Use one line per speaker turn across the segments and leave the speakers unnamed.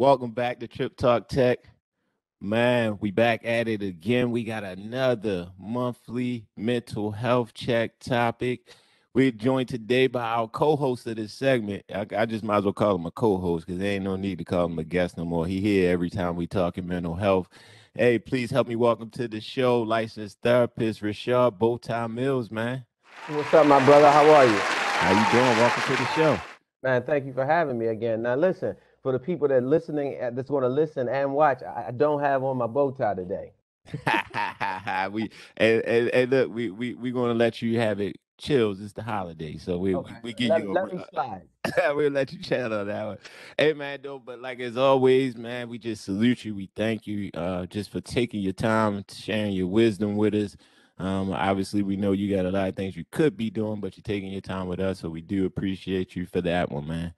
Welcome back to TrippTalk Tech. Man, we back at it again. We got another monthly mental health check topic. We're joined today by our co-host of this segment. I, I just might as well call him a co-host because there ain't no need to call him a guest no more. He here every time we talking mental health. Hey, please help me welcome to the show, licensed therapist Rashad Bowtie Mills, man.
What's up, my brother? How are you?
How you doing? Welcome to the show.
Man, thank you for having me again. Now, listen, for the people that listening, uh, that's going to listen and watch, I don't have on my bow tie today.
we and, and, and, look, we we we going to let you have it. Chills, it's the holiday, so we okay. we, we give
let,
you. A,
let me slide.
we'll let you chat on that one. Hey man, though, but like as always, man, we just salute you. We thank you uh just for taking your time, and sharing your wisdom with us. Um, obviously, we know you got a lot of things you could be doing, but you're taking your time with us, so we do appreciate you for that one, man.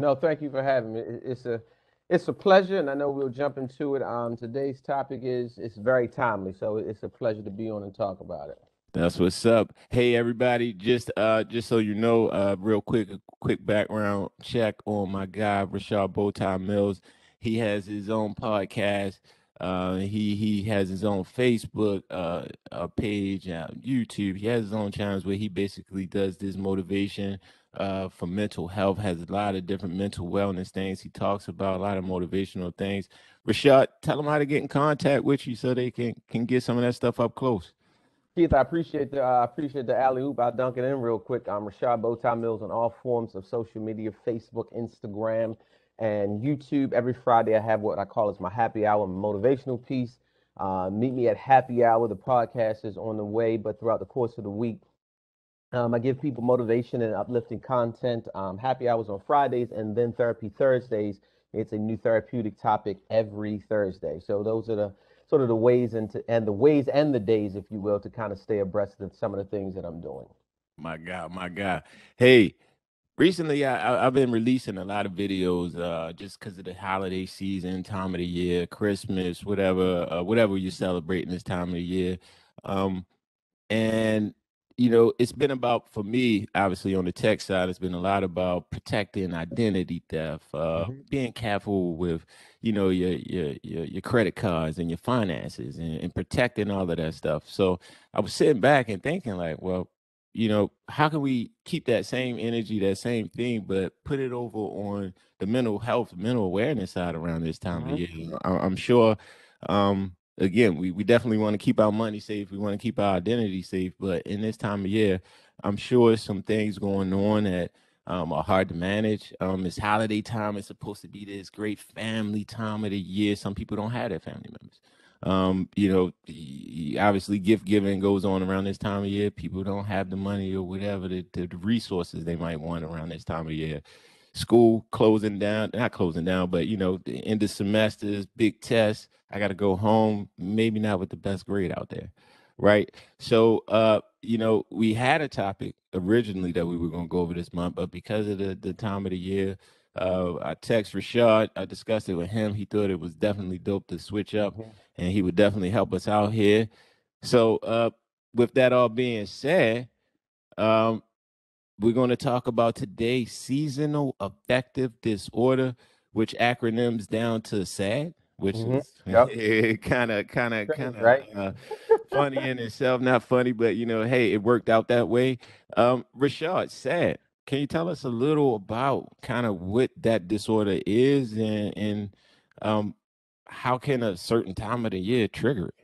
No, thank you for having me. It's a it's a pleasure, and I know we'll jump into it. Um, today's topic is it's very timely, so it's a pleasure to be on and talk about it.
That's what's up. Hey everybody, just uh just so you know, uh real quick, quick background check on my guy Rashad Bowtie Mills. He has his own podcast uh, he he has his own Facebook uh, uh page, uh, YouTube. He has his own channels where he basically does this motivation uh, for mental health. Has a lot of different mental wellness things. He talks about a lot of motivational things. Rashad, tell them how to get in contact with you so they can can get some of that stuff up close.
Keith, I appreciate the uh, I appreciate the alley oop. I'll dunk it in real quick. I'm Rashad Bowtie Mills on all forms of social media: Facebook, Instagram and YouTube. Every Friday, I have what I call as my happy hour motivational piece. Uh, meet me at happy hour. The podcast is on the way, but throughout the course of the week, um, I give people motivation and uplifting content. Um, happy hours on Fridays, and then therapy Thursdays. It's a new therapeutic topic every Thursday. So those are the sort of the ways and and the ways and the days, if you will, to kind of stay abreast of some of the things that I'm doing.
My God, my God. Hey, recently I, have been releasing a lot of videos uh, just because of the holiday season time of the year christmas whatever uh, whatever you're celebrating this time of the year um, and you know it's been about for me obviously on the tech side it's been a lot about protecting identity theft uh, mm-hmm. being careful with you know your, your your your credit cards and your finances and, and protecting all of that stuff so i was sitting back and thinking like well you know, how can we keep that same energy, that same thing, but put it over on the mental health, mental awareness side around this time mm-hmm. of year? I'm sure, um, again, we, we definitely want to keep our money safe. We want to keep our identity safe. But in this time of year, I'm sure some things going on that um, are hard to manage. Um, it's holiday time. It's supposed to be this great family time of the year. Some people don't have their family members. Um, you know, obviously gift giving goes on around this time of year. People don't have the money or whatever the, the resources they might want around this time of year. School closing down, not closing down, but you know, the end of semesters, big tests. I got to go home, maybe not with the best grade out there, right? So, uh, you know, we had a topic originally that we were going to go over this month, but because of the the time of the year, uh, I text Rashad. I discussed it with him. He thought it was definitely dope to switch up, mm-hmm. and he would definitely help us out here. So, uh, with that all being said, um, we're going to talk about today seasonal affective disorder, which acronyms down to SAD, which mm-hmm. is kind of, kind of, kind of funny in itself. Not funny, but you know, hey, it worked out that way. Um, Rashad, SAD can you tell us a little about kind of what that disorder is and and um, how can a certain time of the year trigger it?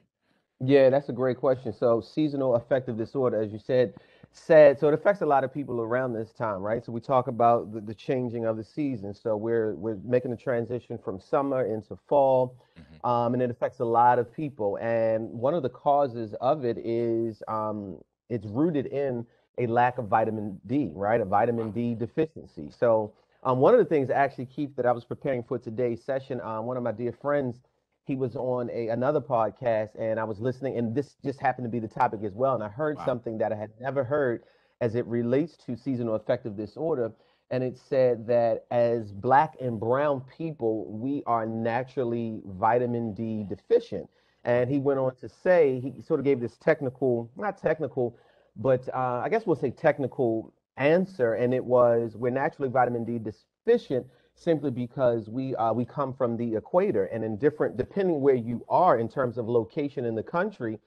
Yeah, that's a great question. So seasonal affective disorder, as you said, said so it affects a lot of people around this time, right? So we talk about the, the changing of the season. So we're we're making a transition from summer into fall, mm-hmm. um, and it affects a lot of people. And one of the causes of it is um, it's rooted in a lack of vitamin D, right? A vitamin D deficiency. So, um, one of the things actually, Keith, that I was preparing for today's session, um, one of my dear friends, he was on a another podcast, and I was listening, and this just happened to be the topic as well. And I heard wow. something that I had never heard as it relates to seasonal affective disorder. And it said that as black and brown people, we are naturally vitamin D deficient. And he went on to say, he sort of gave this technical, not technical, but uh, I guess we'll say technical answer, and it was we're naturally vitamin D deficient simply because we uh, we come from the equator. And in different depending where you are in terms of location in the country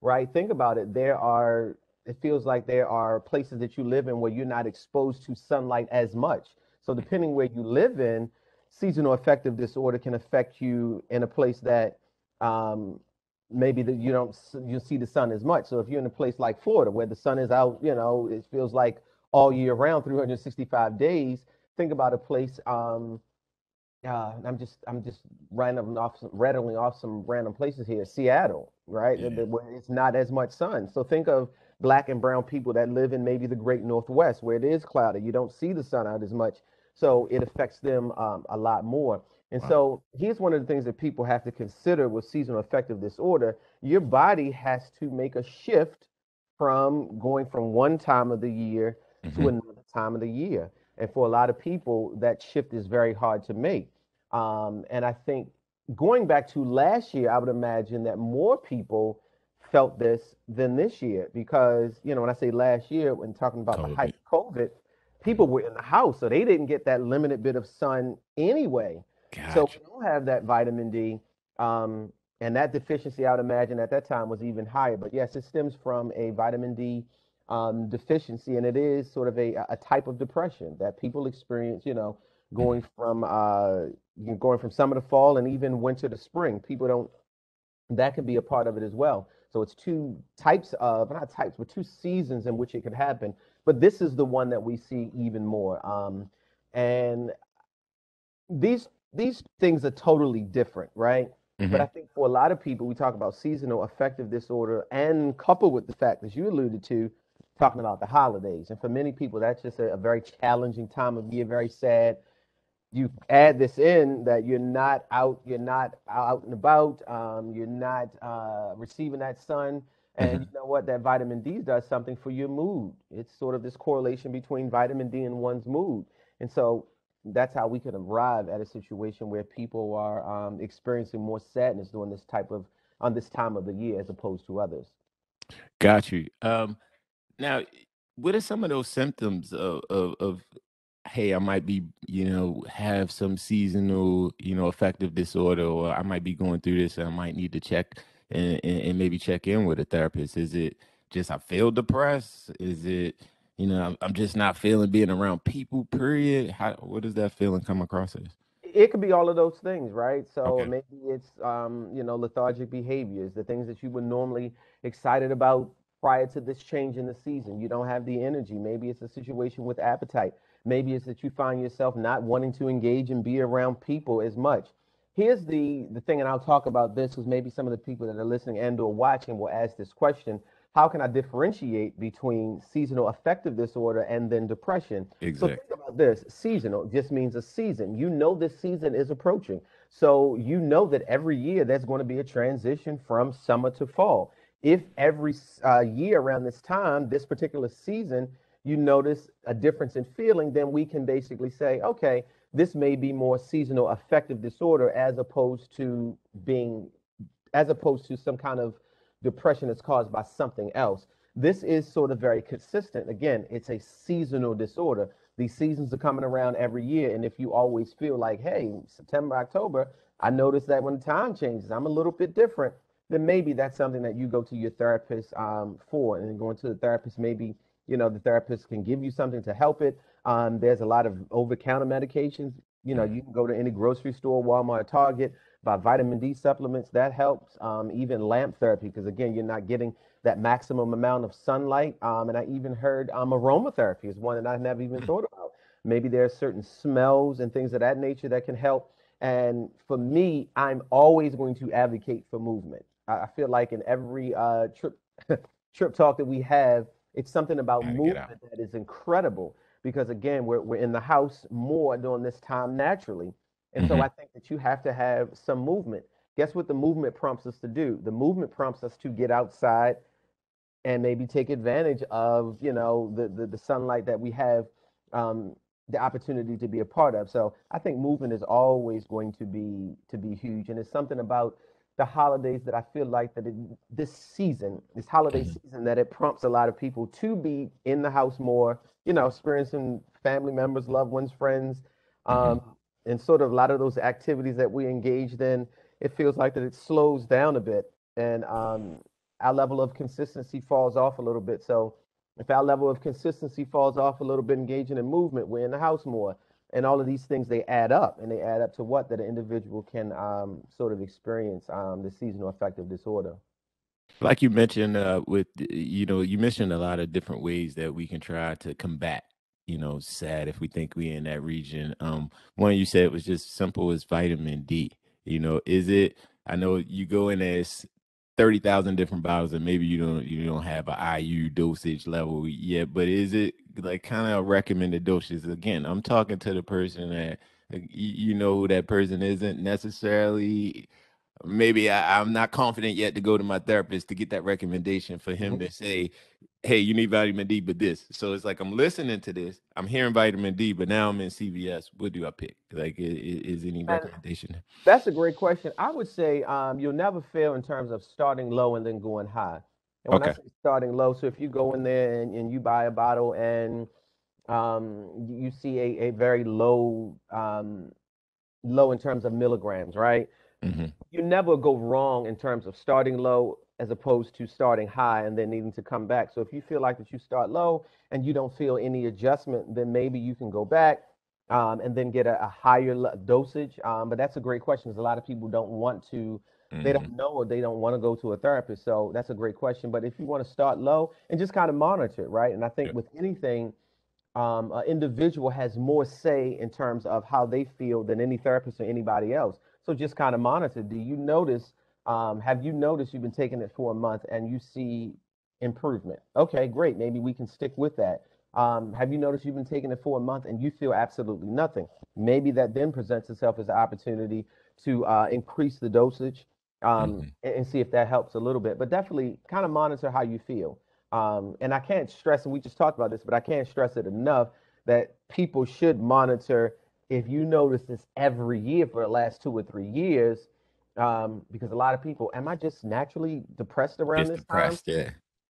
right think about it. There are it feels like there are places that you live in where you're not exposed to sunlight as much. So depending where you live in seasonal affective disorder can affect you in a place that um, maybe that you don't you see the sun as much. So if you're in a place like florida where the sun is out you know it feels like all year round 365 days think about a place. Um, uh, I'm just I'm just random off rattling off some random places here. Seattle, right? Yeah. Where it's not as much sun. So think of black and brown people that live in maybe the Great Northwest, where it is cloudy. You don't see the sun out as much, so it affects them um, a lot more. And wow. so here's one of the things that people have to consider with seasonal affective disorder. Your body has to make a shift from going from one time of the year mm-hmm. to another time of the year. And for a lot of people, that shift is very hard to make. Um, and I think going back to last year, I would imagine that more people felt this than this year because, you know, when I say last year, when talking about COVID. the height of COVID, people were in the house, so they didn't get that limited bit of sun anyway. Gotcha. So we don't have that vitamin D. Um, and that deficiency, I would imagine at that time was even higher. But yes, it stems from a vitamin D um, deficiency, and it is sort of a, a type of depression that people experience. You know, going from uh, going from summer to fall, and even winter to spring. People don't. That can be a part of it as well. So it's two types of not types, but two seasons in which it could happen. But this is the one that we see even more. Um, and these these things are totally different, right? Mm-hmm. But I think for a lot of people, we talk about seasonal affective disorder, and coupled with the fact that you alluded to, talking about the holidays. And for many people, that's just a, a, very challenging time of year, very sad. You add this in that you're not out, you're not out and about, um, you're not uh, receiving that sun. And mm-hmm. you know what? That vitamin D does something for your mood. It's sort of this correlation between vitamin D and one's mood. And so that's how we can arrive at a situation where people are um, experiencing more sadness during this type of on this time of the year as opposed to others.
Got you. Um, now, what are some of those symptoms of, of, of hey, I might be, you know, have some seasonal, you know, affective disorder, or I might be going through this, and I might need to check and, and, and maybe check in with a therapist. Is it just I feel depressed? Is it, you know, I'm, just not feeling being around people? Period. How what does that feeling come across as?
It could be all of those things, right? So okay. maybe it's, um, you know, lethargic behaviors, the things that you would normally excited about prior to this change in the season. You don't have the energy. Maybe it's a situation with appetite. Maybe it's that you find yourself not wanting to engage and be around people as much. Here's the the thing, and I'll talk about this because maybe some of the people that are listening and or watching will ask this question. How can I differentiate between seasonal affective disorder and then depression?
Exactly.
So think about this. Seasonal just means a season. You know this season is approaching. So you know that every year there's going to be a transition from summer to fall if every uh, year around this time, this particular season, you notice a difference in feeling, then we can basically say, okay, this may be more seasonal affective disorder as opposed to being, as opposed to some kind of depression that's caused by something else. This is sort of very consistent. Again, it's a seasonal disorder. These seasons are coming around every year. And if you always feel like, hey, September, October, I notice that when the time changes, I'm a little bit different then maybe that's something that you go to your therapist um, for. And going to the therapist, maybe you know the therapist can give you something to help it. Um, there's a lot of over-counter medications. You know, you can go to any grocery store, Walmart, Target, buy vitamin D supplements. That helps. Um, even lamp therapy, because again, you're not getting that maximum amount of sunlight. Um, and I even heard um, aromatherapy is one that I never even thought about. Maybe there are certain smells and things of that nature that can help. And for me, I'm always going to advocate for movement. I feel like in every uh, trip trip talk that we have, it's something about movement that is incredible because again, we're we're in the house more during this time naturally, and mm-hmm. so I think that you have to have some movement. Guess what the movement prompts us to do? The movement prompts us to get outside and maybe take advantage of you know the the, the sunlight that we have um, the opportunity to be a part of. So I think movement is always going to be to be huge, and it's something about the holidays that I feel like that it, this season, this holiday mm-hmm. season, that it prompts a lot of people to be in the house more, you know, experiencing family members, loved ones, friends. Mm-hmm. Um, and sort of a lot of those activities that we engaged in, it feels like that it slows down a bit, and um, our level of consistency falls off a little bit. So if our level of consistency falls off a little bit, engaging in movement, we're in the house more, and all of these things they add up, and they add up to what that an individual can um, sort of experience um, the seasonal affective disorder.
Like you mentioned, uh, with you know, you mentioned a lot of different ways that we can try to combat you know, sad if we think we're in that region. Um, one you said was just simple as vitamin D. You know, is it? I know you go in as thirty thousand different bottles, and maybe you don't you don't have an IU dosage level yet, but is it like kind of recommended doses? Again, I'm talking to the person that you know who that person isn't necessarily maybe I, am not confident yet to go to my therapist to get that recommendation for him mm-hmm. to say, hey, you need vitamin D, but this. So it's like I'm listening to this, I'm hearing vitamin D, but now I'm in CVS. What do I pick? Like, is, is any recommendation?
That's a great question. I would say um, you'll never fail in terms of starting low and then going high. And when okay. I say starting low, so if you go in there and, and you buy a bottle and um, you see a, a very low, um, low in terms of milligrams, right? Mm-hmm. You never go wrong in terms of starting low as opposed to starting high and then needing to come back. So if you feel like that you start low and you don't feel any adjustment, then maybe you can go back um, and then get a, a higher dosage. Um, but that's a great question because a lot of people don't want to, mm-hmm. they don't mm-hmm. know or they don't want to go to a therapist. So that's a great question. But if you want to start low and just kind of monitor it, right? And I think yeah. with anything, um, an individual has more say in terms of how they feel than any therapist or anybody else. So just kind of monitor. Do you notice? Um, have you noticed you've been taking it for a month and you see improvement? Okay, great. Maybe we can stick with that. Um, have you noticed you've been taking it for a month and you feel absolutely nothing? Maybe that then presents itself as an opportunity to uh, increase the dosage um, mm-hmm. and, and, see if that helps a little bit. But definitely kind of monitor how you feel. Um, and I can't stress, and we just talked about this, but I can't stress it enough that people should monitor if you notice this every year for the last two or three years, um, because a lot of people, am I just naturally depressed around just this depressed, time? Yeah.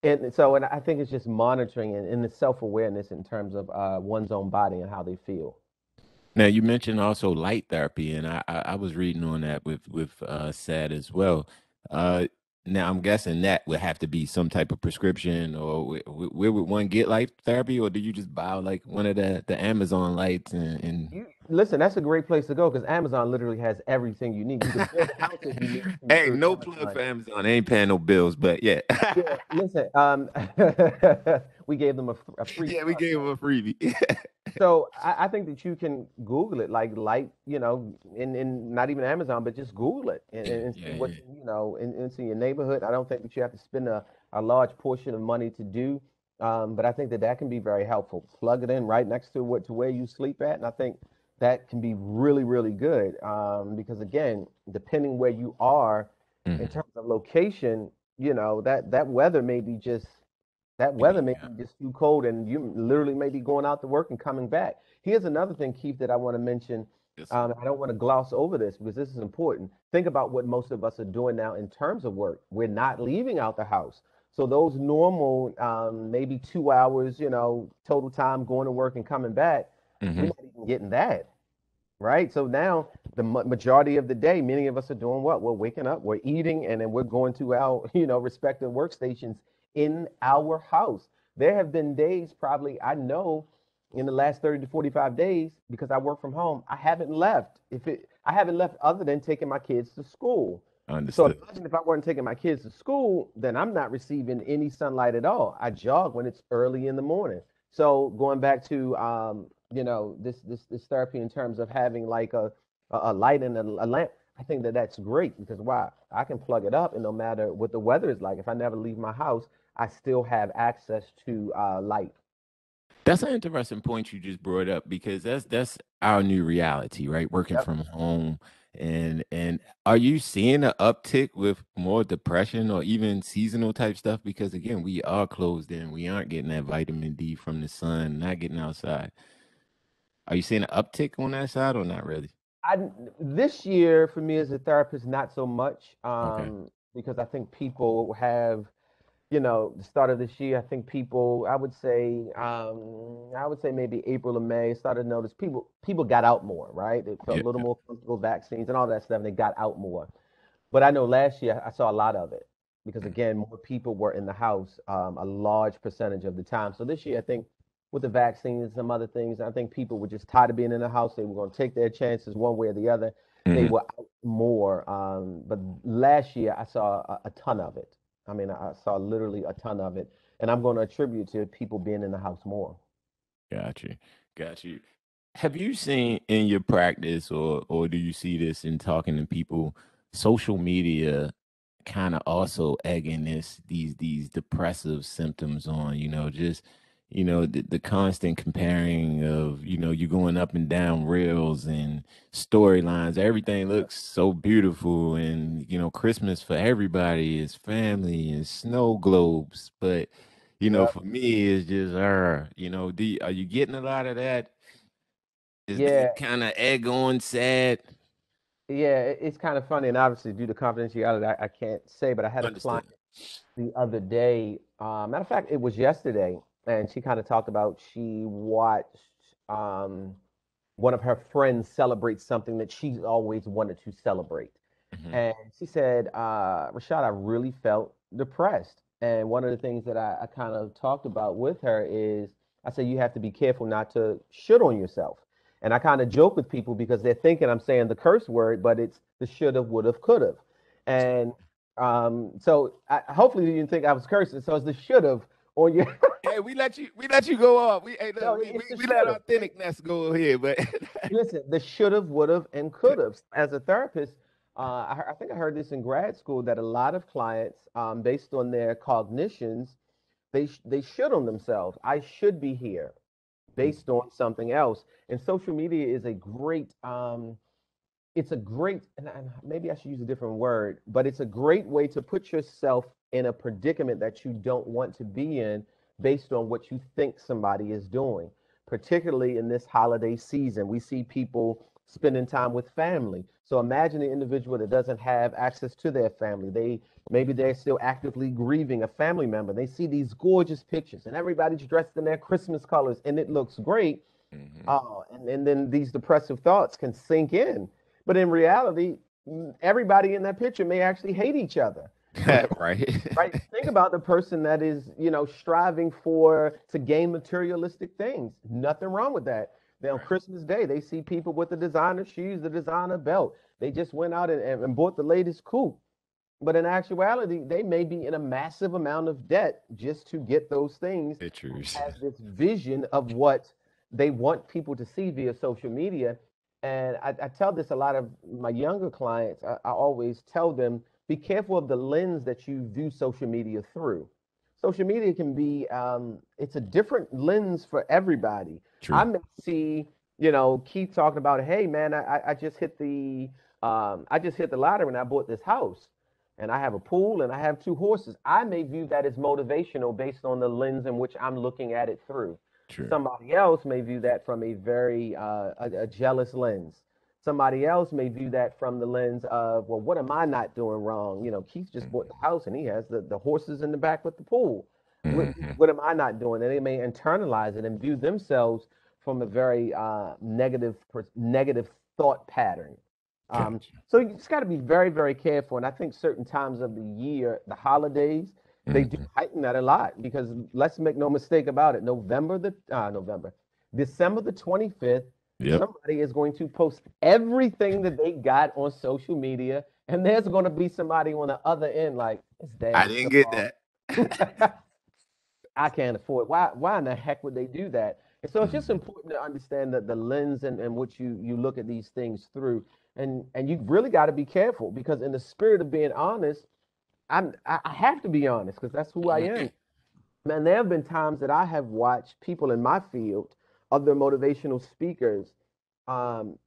And so, and I think it's just monitoring and, and the self awareness in terms of uh, one's own body and how they feel.
Now you mentioned also light therapy, and I, I, I was reading on that with with uh, SAD as well. Uh, now I'm guessing that would have to be some type of prescription, or where, would one get light therapy, or do you just buy like one of the the Amazon lights and, and...
You, listen, that's a great place to go because Amazon literally has everything you need. You
you need hey, no plug for Amazon. They ain't paying no bills, but yeah.
yeah listen, um, we gave them a, a free.
Yeah, we gave them a freebie.
so I, I, think that you can Google it, like light, you know, in, in not even Amazon, but just Google it and, and yeah, see what yeah. you know in, into your neighborhood. I don't think that you have to spend a, a large portion of money to do. Um, but I think that that can be very helpful. Plug it in right next to what to where you sleep at, and I think that can be really, really good. Um, because again, depending where you are mm-hmm. in terms of location, you know, that that weather may be just that weather may be just too cold and you literally may be going out to work and coming back. Here's another thing, Keith, that I want to mention. Yes. Um, I don't want to gloss over this because this is important. Think about what most of us are doing now in terms of work. We're not leaving out the house. So those normal, um, maybe two hours, you know, total time going to work and coming back, mm-hmm. we're not even getting that right? So now the majority of the day, many of us are doing what? We're waking up, we're eating, and then we're going to our, you know, respective workstations in our house. There have been days, probably I know, in the last 30 to 45 days, because I work from home, I haven't left. If it, I haven't left other than taking my kids to school.
Understood.
So imagine if I weren't taking my kids to school, then I'm not receiving any sunlight at all. I jog when it's early in the morning. So going back to um, you know this this this therapy in terms of having like a a light and a, a lamp i think that that's great because why i can plug it up and no matter what the weather is like if i never leave my house i still have access to uh, light
that's an interesting point you just brought up because that's that's our new reality right working yep. from home and and are you seeing an uptick with more depression or even seasonal type stuff because again we are closed in we aren't getting that vitamin d from the sun not getting outside are you seeing an uptick on that side or not really?
I this year for me as a therapist, not so much. Um, okay. because I think people have you know, the start of this year, I think people, I would say, um, I would say maybe April or May, started to notice people people got out more, right? They felt
Yeah.
a little more comfortable vaccines and all that stuff, and they got out more. But I know last year I saw a lot of it because again, more people were in the house, um, a large percentage of the time. So this year, I think with the vaccines and some other things, I think people were just tired of being in the house. They were going to take their chances one way or the other. They
Mhm.
were out more. Um, but last year, I saw a, a ton of it. I mean, I saw literally a ton of it, and I'm going to attribute to people being in the house more.
Got you. Got you. Have you seen in your practice or or do you see this in talking to people, social media kind of also egging this these these depressive symptoms on, you know, just you know, the, the constant comparing of, you know, you're going up and down rails and storylines. Everything looks so beautiful and, you know, Christmas for everybody is family and snow globes, but you know,
Yep.
for me, it's just, uh, you know, do you, are you getting a lot of that? Is
Yeah,
that kind of egg on sad?
yeah, it's kind of funny, and obviously due to confidentiality, I, I can't say, but I had a client the other day. Uh, matter of fact, it was yesterday, and she kind of talked about she watched um, one of her friends celebrate something that she's always wanted to celebrate.
Mhm.
And she said, uh, Rashad, I really felt depressed. And one of the things that I, I kind of talked about with her is I said, you have to be careful not to shit on yourself. And I kind of joke with people because they're thinking I'm saying the curse word, but it's the should have, would have, could have. And um, so I, hopefully you didn't think I was cursing. So it's the should have on your.
Hey, we let you we let you go off. We hey, look,
No,
we, we, we let authenticness go here, but
Listen, the should have, would have, and could have. As a therapist, uh, I, I think I heard this in grad school that a lot of clients, um, based on their cognitions, they sh- they should on themselves. I should be here, based on something else. And social media is a great, um, it's a great, and maybe I should use a different word, but it's a great way to put yourself in a predicament that you don't want to be in, based on what you think somebody is doing particularly in this holiday season. We see people spending time with family. So imagine an individual that doesn't have access to their family. They maybe they're still actively grieving a family member. They see these gorgeous pictures and everybody's dressed in their Christmas colors and it looks great.
Mhm.
Oh, and, and then these depressive thoughts can sink in. But in reality, everybody in that picture may actually hate each other
right.
right. Think about the person that is you know striving for to gain materialistic things. Nothing wrong with that. Then on christmas day they see people with the designer shoes the designer belt. They just went out and, and bought the latest coupe. But in actuality they may be in a massive amount of debt just to get those things
Pictures.
has this vision of what they want people to see via social media. And I, I tell this a lot of my younger clients. I, I always tell them be careful of the lens that you view social media through. Social media can be, um, it's a different lens for everybody.
True.
I may see, you know, Keith talking about, hey man, I, I- just hit the, um, I just hit the lottery and I bought this house, and I have a pool and I have two horses. I may view that as motivational based on the lens in which I'm looking at it through.
True.
Somebody else may view that from a very uh, a, a jealous lens. Somebody else may view that from the lens of, well, what am I not doing wrong? You know, Keith just bought the house and he has the, the horses in the back with the pool. What,
Mhm.
what am I not doing? And they may internalize it and view themselves from a very uh, negative negative thought pattern. Um, so you just got to be very, very careful. And I think certain times of the year, the holidays, they do
Mhm.
heighten that a lot because let's make no mistake about it. November the uh, November, December the 25th,
Yep.
somebody is going to post everything that they got on social media, and there's going to be somebody on the other end like,
I didn't get that.
I can't afford. Why? Why in the heck would they do that? And so it's just
Mhm.
important to understand that the lens and in which you you look at these things through, and and you really got to be careful because in the spirit of being honest, I'm I, have to be honest because that's who I am. Man, there have been times that I have watched people in my field, other motivational speakers, um,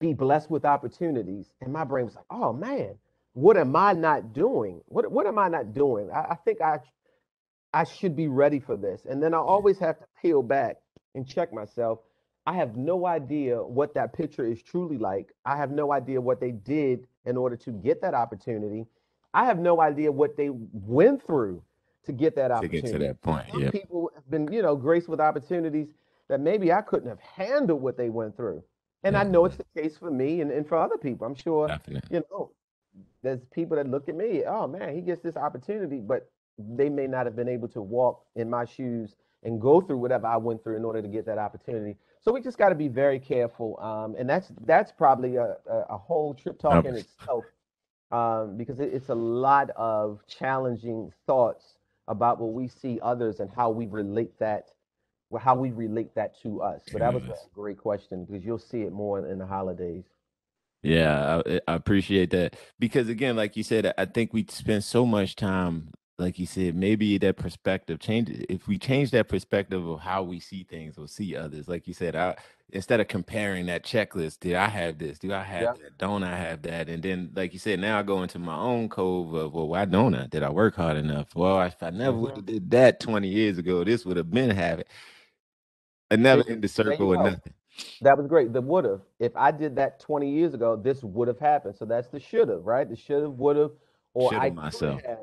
be blessed with opportunities, and my brain was like, "Oh man, what am I not doing? What what am I not doing? I, I think I I should be ready for this." And then I always have to peel back and check myself. I have no idea what that picture is truly like. I have no idea what they did in order to get that opportunity. I have no idea what they went through to get that opportunity.
to get to that point.
Some
Yeah,
people have been, you know, graced with opportunities that maybe I couldn't have handled what they went through. And I know it's the case for me and, and for other people. I'm sure,
definitely.
you know, there's people that look at me, oh man, he gets this opportunity, but they may not have been able to walk in my shoes and go through whatever I went through in order to get that opportunity. So we just got to be very careful. Um, and that's that's probably a, a, a whole trip talk in itself um, because it, it's a lot of challenging thoughts about what we see others and how we relate that, well, how we relate that to us. But that was a great question because you'll see it more in the holidays.
Yeah, I, I appreciate that because again, like you said, I think we spend so much time, like you said, maybe that perspective changes. If we change that perspective of how we see things or see others, like you said, I instead of comparing that checklist, did I have this? Do I have
Yeah.
that? Don't I have that? And then, like you said, now I go into my own cove of, well, why don't I? Did I work hard enough? Well, if I never would have mm-hmm. did that 20 years ago, this would have been habit. A never in the circle or nothing.
That was great. The would have. If I did that 20 years ago, this would have happened. So that's the should have, right? The should have, would have, or
Shoulda
I
myself.
have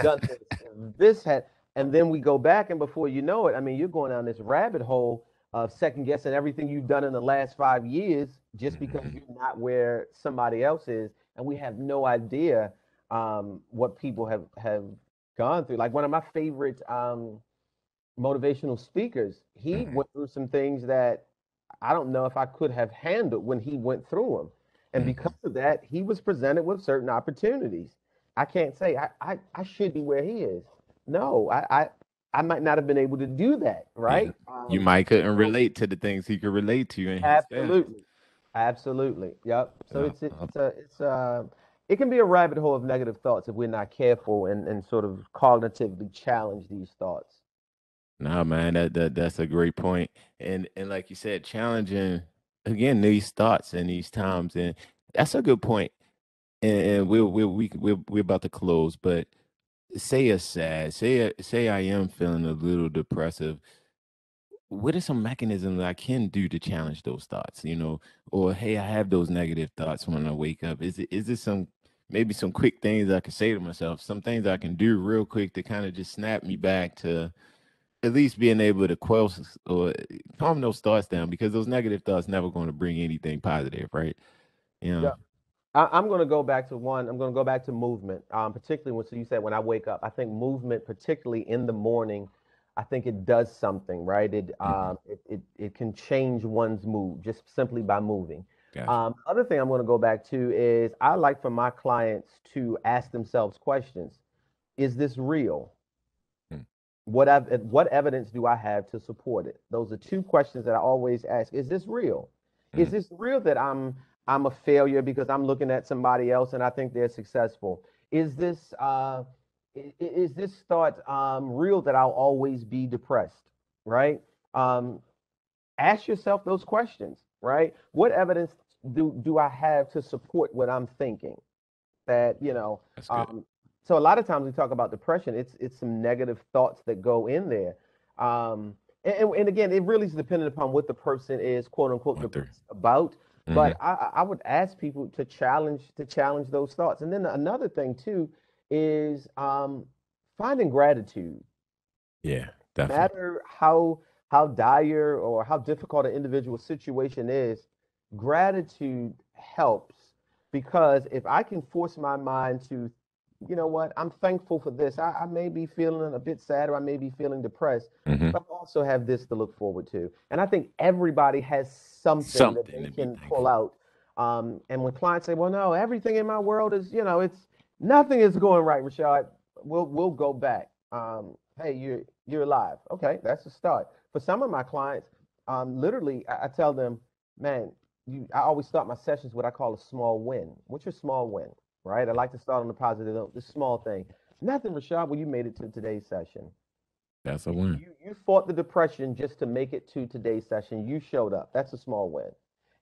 done this. this had, and then we go back, and before you know it, I mean, you're going down this rabbit hole of second guessing everything you've done in the last five years just because
Mhm.
you're not where somebody else is, and we have no idea um, what people have have gone through. Like one of my favorite um, motivational speakers, he
Mhm.
went through some things that I don't know if I could have handled when he went through them. And
Mhm.
because of that, he was presented with certain opportunities. I can't say I, I, I should be where he is. No, I, I I might not have been able to do that, right?
You
Um,
might couldn't relate to the things he could relate to in his.
Absolutely. Absolutely. Yep. So
Yeah,
it's it's
uh,
it's a it's a it can be a rabbit hole of negative thoughts if we're not careful and, and sort of cognitively challenge these thoughts.
Nah, man, that, that that's a great point. And and like you said, challenging again these thoughts and these times, and that's a good point. And, and we'll we'll we we're, we're about to close, but say it's sad, say say I am feeling a little depressive. What are some mechanisms I can do to challenge those thoughts? You know, or hey, I have those negative thoughts when I wake up. Is it is there some maybe some quick things I can say to myself? Some things I can do real quick to kind of just snap me back to at least being able to quell or eh, calm those thoughts down because those negative thoughts never going to bring anything positive, right? You know,
Yeah. I, I'm going to go back to one. I'm going to go back to movement, um, particularly when so you said when I wake up. I think movement, particularly in the morning, I think it does something, right? It
Mhm.
um, it, it it can change one's mood just simply by moving.
Gotcha.
Um, other thing I'm going to go back to is I like for my clients to ask themselves questions: Is this real?
Hmm.
What ev- what evidence do I have to support it? Those are two questions that I always ask. Is this real? Is
Mhm.
this real that I'm I'm a failure because I'm looking at somebody else and I think they're successful? Is this uh, is this thought um, real that I'll always be depressed? Right? Um, ask yourself those questions. Right? What evidence do do I have to support what I'm thinking? That you know. Um, so a lot of times we talk about depression. It's it's some negative thoughts that go in there. Um, and, and- and again, it really is dependent upon what the person is, quote unquote, depressed about.
Mhm.
But I, I would ask people to challenge to challenge those thoughts. And then another thing too is um, finding gratitude.
yeah,
No matter how how dire or how difficult an individual situation is, gratitude helps because if I can force my mind to, you know what, I'm thankful for this. I, I may be feeling a bit sad or I may be feeling depressed,
Mhm.
but I also have this to look forward to. And I think everybody has something,
Something
that they can pull out. Um, and when clients say, "Well, no, everything in my world is, you know, it's nothing is going right, Rashad," we'll we'll go back. Um, hey, you're you're alive. Okay, that's a start. For some of my clients, um, literally, I, I tell them, "Man, you." I always start my sessions with what I call a small win. What's your small win? Right? I like to start on the positive note. This small thing. Nothing, Rashad. Well, you made it to today's session.
That's a win.
You, you fought the depression just to make it to today's session. You showed up. That's a small win.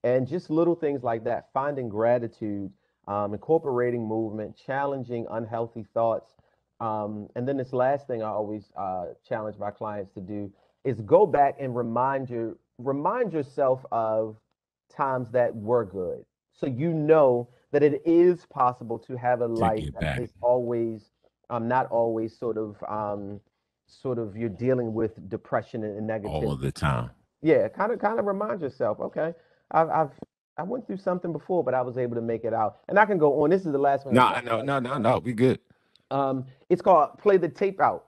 And just little things like that, finding gratitude, um, incorporating movement, challenging unhealthy thoughts. Um, and then this last thing I always uh, challenge my clients to do is go back and remind you, remind yourself of times that were good. So you know that it is possible to have a life that is always um, not always sort of um, sort of you're dealing with depression and negativity
all the time.
Yeah, kind of kind of remind yourself, okay, I've I've I went through something before, but I was able to make it out. And I can go on. This is the last one.
No, no, no, no, no. We good.
Um, it's called Play the Tape Out,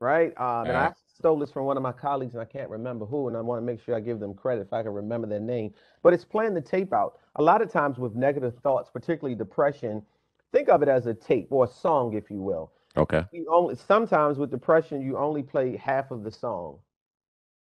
right? Um, and I stole this from one of my colleagues, and I can't remember who, and I want to make sure I give them credit if I can remember their name. But it's playing the tape out. A lot of times with negative thoughts, particularly depression, think of it as a tape or a song, if you will.
Okay.
You only sometimes with depression, you only play half of the song.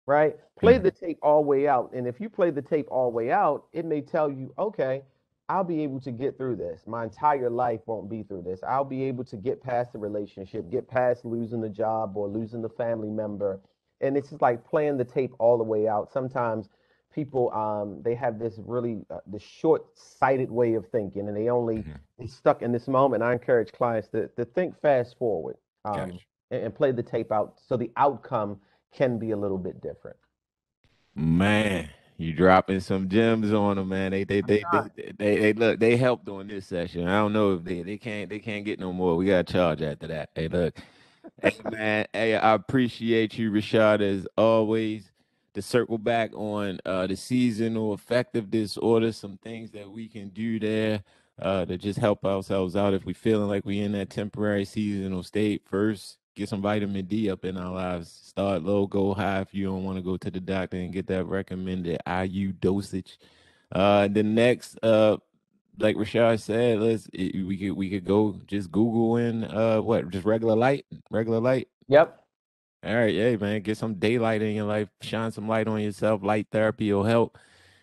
Right? Play mm-hmm. the tape all the way out. And if you play the tape all the way out, it may tell you, okay, I'll be able to get through this. My entire life won't be through this. I'll be able to get past the relationship, get past losing the job or losing the family member. And it's just like playing the tape all the way out. Sometimes people um, they have this really uh, the short-sighted way of thinking, and they only mm-hmm. stuck in this moment. I encourage clients to to think fast forward um, gotcha. and, and play the tape out, so the outcome can be a little bit different.
Man, you dropping some gems on them, man. They they they, they they, they, look they helped on this session. I don't know if they they can't they can't get no more. We got to charge after that. Hey, look, hey man, hey, I appreciate you, Rashad, as always to circle back on uh, the seasonal affective disorder, some things that we can do there uh, to just help ourselves out if we feeling like we in that temporary seasonal state. First, get some vitamin D up in our lives. Start low, go high if you don't want to go to the doctor and get that recommended IU dosage. Uh, the next, uh, like Rashad said, let's we could we could go just Google in uh what just regular light, regular light.
Yep.
All right, hey man, get some daylight in your life, shine some light on yourself. Light therapy will help.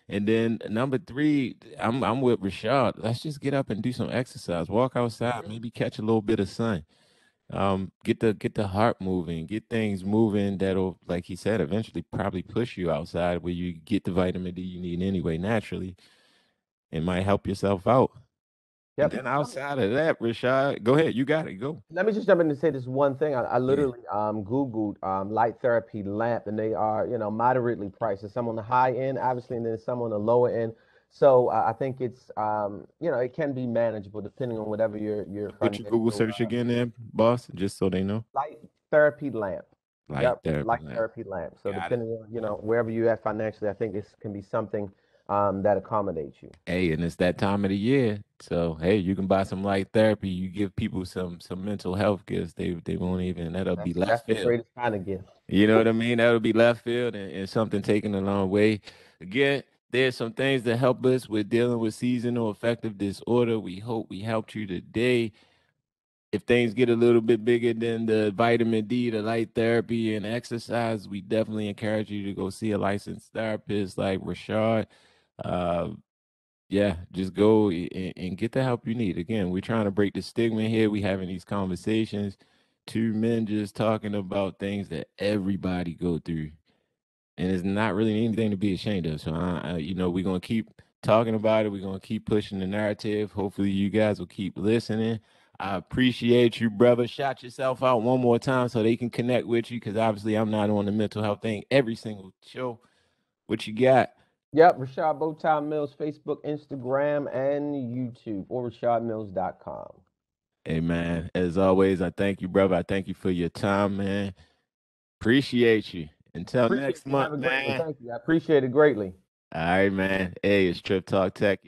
And then number three, I'm I'm with Rashad. Let's just get up and do some exercise. Walk outside, maybe catch a little bit of sun. Um, get the get the heart moving, get things moving that'll, like he said, eventually probably push you outside where you get the vitamin D you need anyway, naturally. It might help yourself out. Yep. And then outside of that, Rashad, go ahead. You got it. Go.
Let me just jump in and say this one thing. I, I literally yeah. um, Googled um, light therapy lamp, and they are, you know, moderately priced. There's some on the high end, obviously, and then some on the lower end. So uh, I think it's, um, you know, it can be manageable depending on whatever you're. you're
Put your Google search uh, again, there, boss, just so they know.
Light therapy lamp. Light yep, therapy light lamp. therapy lamp. So got depending it. on, you know, wherever you're at financially, I think this can be something um, that accommodates you.
Hey, and it's that time of the year, so hey, you can buy some light therapy. You give people some some mental health gifts. They they won't even that'll
that's,
be left that's
field. the greatest kind of gift.
You know what I mean? That'll be left field and, and something taken a long way. Again, there's some things that help us with dealing with seasonal affective disorder. We hope we helped you today. If things get a little bit bigger than the vitamin D, the light therapy, and exercise, we definitely encourage you to go see a licensed therapist like Rashad uh, yeah, just go and, and, get the help you need. Again, we're trying to break the stigma here. We having these conversations. Two men just talking about things that everybody go through, and it's not really anything to be ashamed of. So, I, I, you know, we're gonna keep talking about it. We're gonna keep pushing the narrative. Hopefully, you guys will keep listening. I appreciate you, brother. Shout yourself out one more time so they can connect with you because obviously I'm not on the mental health thing every single show. What you got?
Yep, Rashad Bowtie Mills, Facebook, Instagram, and YouTube, or RashadMills.com.
Hey man, as always, I thank you, brother. I thank you for your time, man. Appreciate you. Until appreciate next month, man.
Thank you. I appreciate it greatly.
All right, man. Hey, it's TrippTalk Tech.